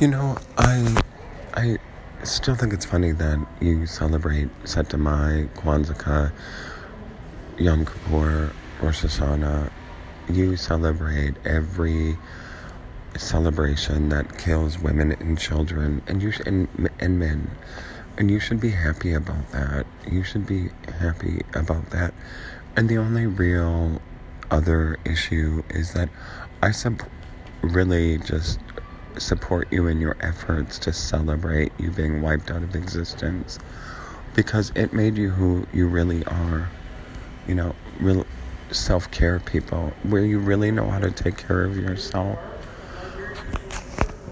You know, I I still think it's funny that you celebrate Setamai, Kwanzaa, Yom Kippur, Rosh Hashanah. You celebrate every celebration that kills women and children and you sh- and, and men. And you should be happy about that. You should be happy about that. And the only real other issue is that i sub- really just support you in your efforts to celebrate you being wiped out of existence because it made you who you really are you know real self-care people where you really know how to take care of yourself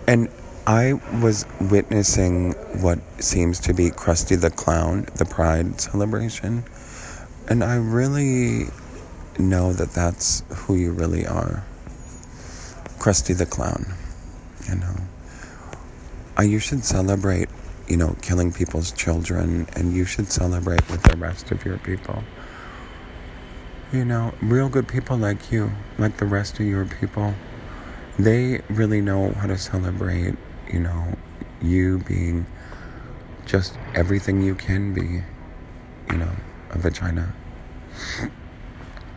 and I was witnessing what seems to be Krusty the Clown, the Pride celebration. And I really know that that's who you really are. Krusty the Clown, you know. Uh, you should celebrate, you know, killing people's children, and you should celebrate with the rest of your people. You know, real good people like you, like the rest of your people they really know how to celebrate, you know, you being just everything you can be, you know, a vagina.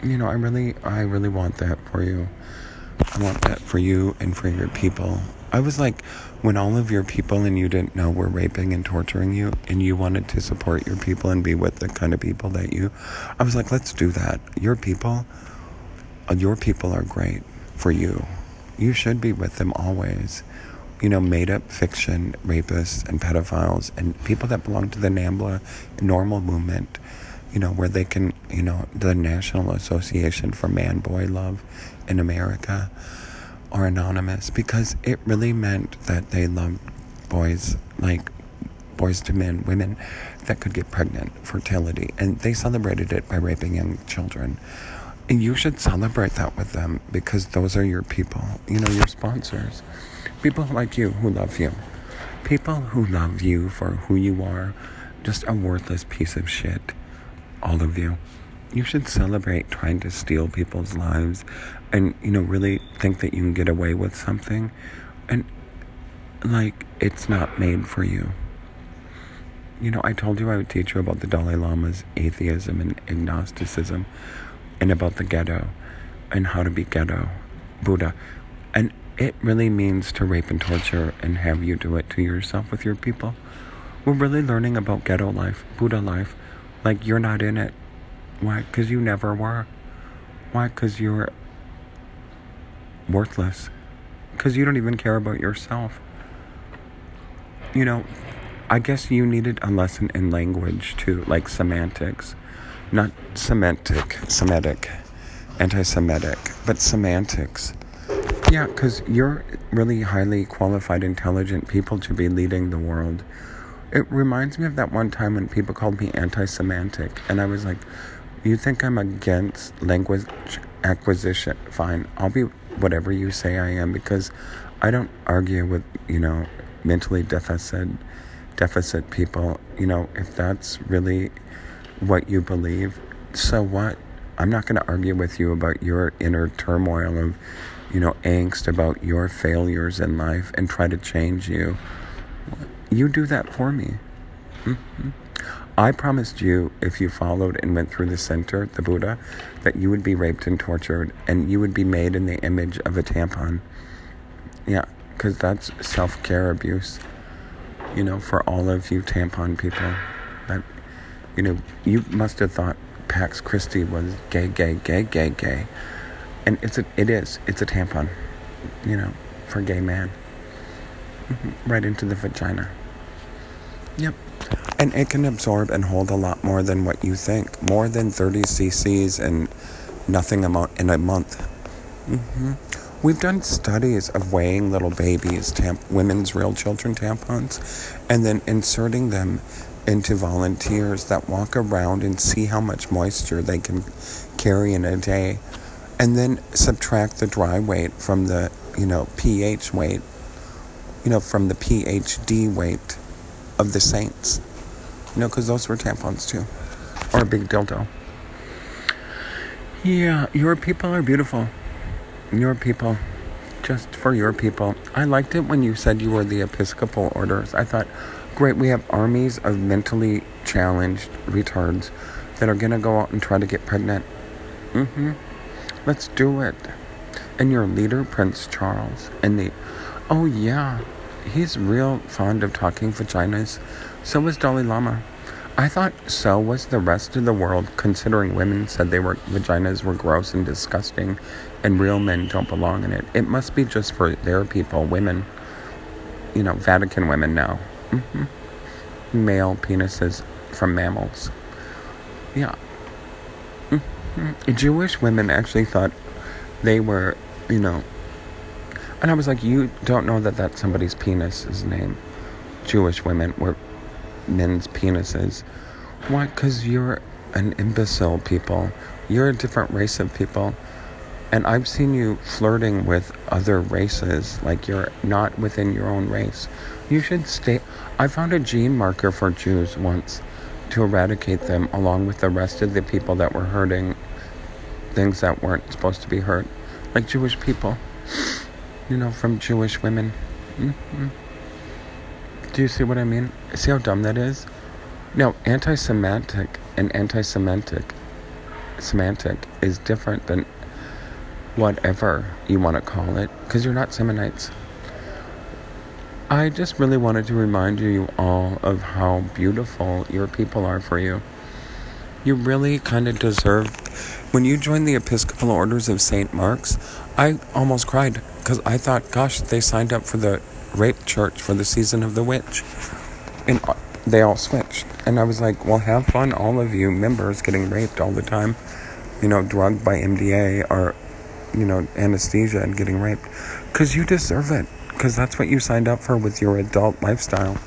You know, I really, I really want that for you. I want that for you and for your people. I was like, when all of your people and you didn't know were raping and torturing you, and you wanted to support your people and be with the kind of people that you, I was like, let's do that. Your people, uh, your people are great for you you should be with them always. You know, made up fiction rapists and pedophiles and people that belong to the NAMBLA normal movement, you know, where they can, you know, the National Association for Man Boy Love in America or Anonymous because it really meant that they loved boys like boys to men, women that could get pregnant, fertility, and they celebrated it by raping young children. And you should celebrate that with them because those are your people, you know, your sponsors. People like you who love you. People who love you for who you are, just a worthless piece of shit. All of you. You should celebrate trying to steal people's lives and, you know, really think that you can get away with something. And, like, it's not made for you. You know, I told you I would teach you about the Dalai Lama's atheism and agnosticism and about the ghetto and how to be ghetto Buddha. And it really means to rape and torture and have you do it to yourself with your people. We're really learning about ghetto life, Buddha life. Like you're not in it. Why? Because you never were. Why? Because you're worthless. Because you don't even care about yourself. You know, I guess you needed a lesson in language too, like semantics not semantic, Semitic, anti Semitic, but semantics. Yeah, because you're really highly qualified, intelligent people to be leading the world. It reminds me of that one time when people called me anti semantic, and I was like, You think I'm against language acquisition? Fine, I'll be whatever you say I am because I don't argue with, you know, mentally deficit deficit people. You know, if that's really what you believe, so what? I'm not going to argue with you about your inner turmoil of, you know, angst about your failures in life and try to change you. You do that for me. Mm-hmm. I promised you, if you followed and went through the center, the Buddha, that you would be raped and tortured and you would be made in the image of a tampon. Yeah, because that's self care abuse, you know, for all of you tampon people. That you know, you must have thought Pax Christi was gay, gay, gay, gay, gay. And it's a, it is. It's a tampon, you know, for gay man. Mm-hmm. Right into the vagina. Yep. And it can absorb and hold a lot more than what you think. More than 30 cc's and nothing amount in a month. Mm-hmm. We've done studies of weighing little babies, women's real children tampons, and then inserting them into volunteers that walk around and see how much moisture they can carry in a day and then subtract the dry weight from the you know ph weight you know from the phd weight of the saints you know because those were tampons too or a big dildo yeah your people are beautiful your people just for your people. I liked it when you said you were the Episcopal orders. I thought, great, we have armies of mentally challenged retards that are gonna go out and try to get pregnant. Mm-hmm. Let's do it. And your leader, Prince Charles, and the oh yeah, he's real fond of talking vaginas. So was Dalai Lama. I thought so was the rest of the world, considering women said they were vaginas were gross and disgusting, and real men don't belong in it. It must be just for their people, women. You know, Vatican women now. Mm-hmm. Male penises from mammals. Yeah. Mm-hmm. Jewish women actually thought they were, you know. And I was like, you don't know that that's somebody's penis's name. Jewish women were men's penises. Why? Because you're an imbecile, people. You're a different race of people. And I've seen you flirting with other races, like you're not within your own race. You should stay. I found a gene marker for Jews once to eradicate them along with the rest of the people that were hurting things that weren't supposed to be hurt, like Jewish people, you know, from Jewish women. Mm-hmm. Do you see what I mean? See how dumb that is? No, anti Semitic and anti Semitic semantic is different than whatever you want to call it, because you're not Seminites. I just really wanted to remind you all of how beautiful your people are for you. You really kind of deserve. When you joined the Episcopal Orders of St. Mark's, I almost cried because I thought, gosh, they signed up for the rape church for the season of the witch. And uh, they all switched. And I was like, well, have fun, all of you members getting raped all the time, you know, drugged by MDA or, you know, anesthesia and getting raped. Because you deserve it. Because that's what you signed up for with your adult lifestyle.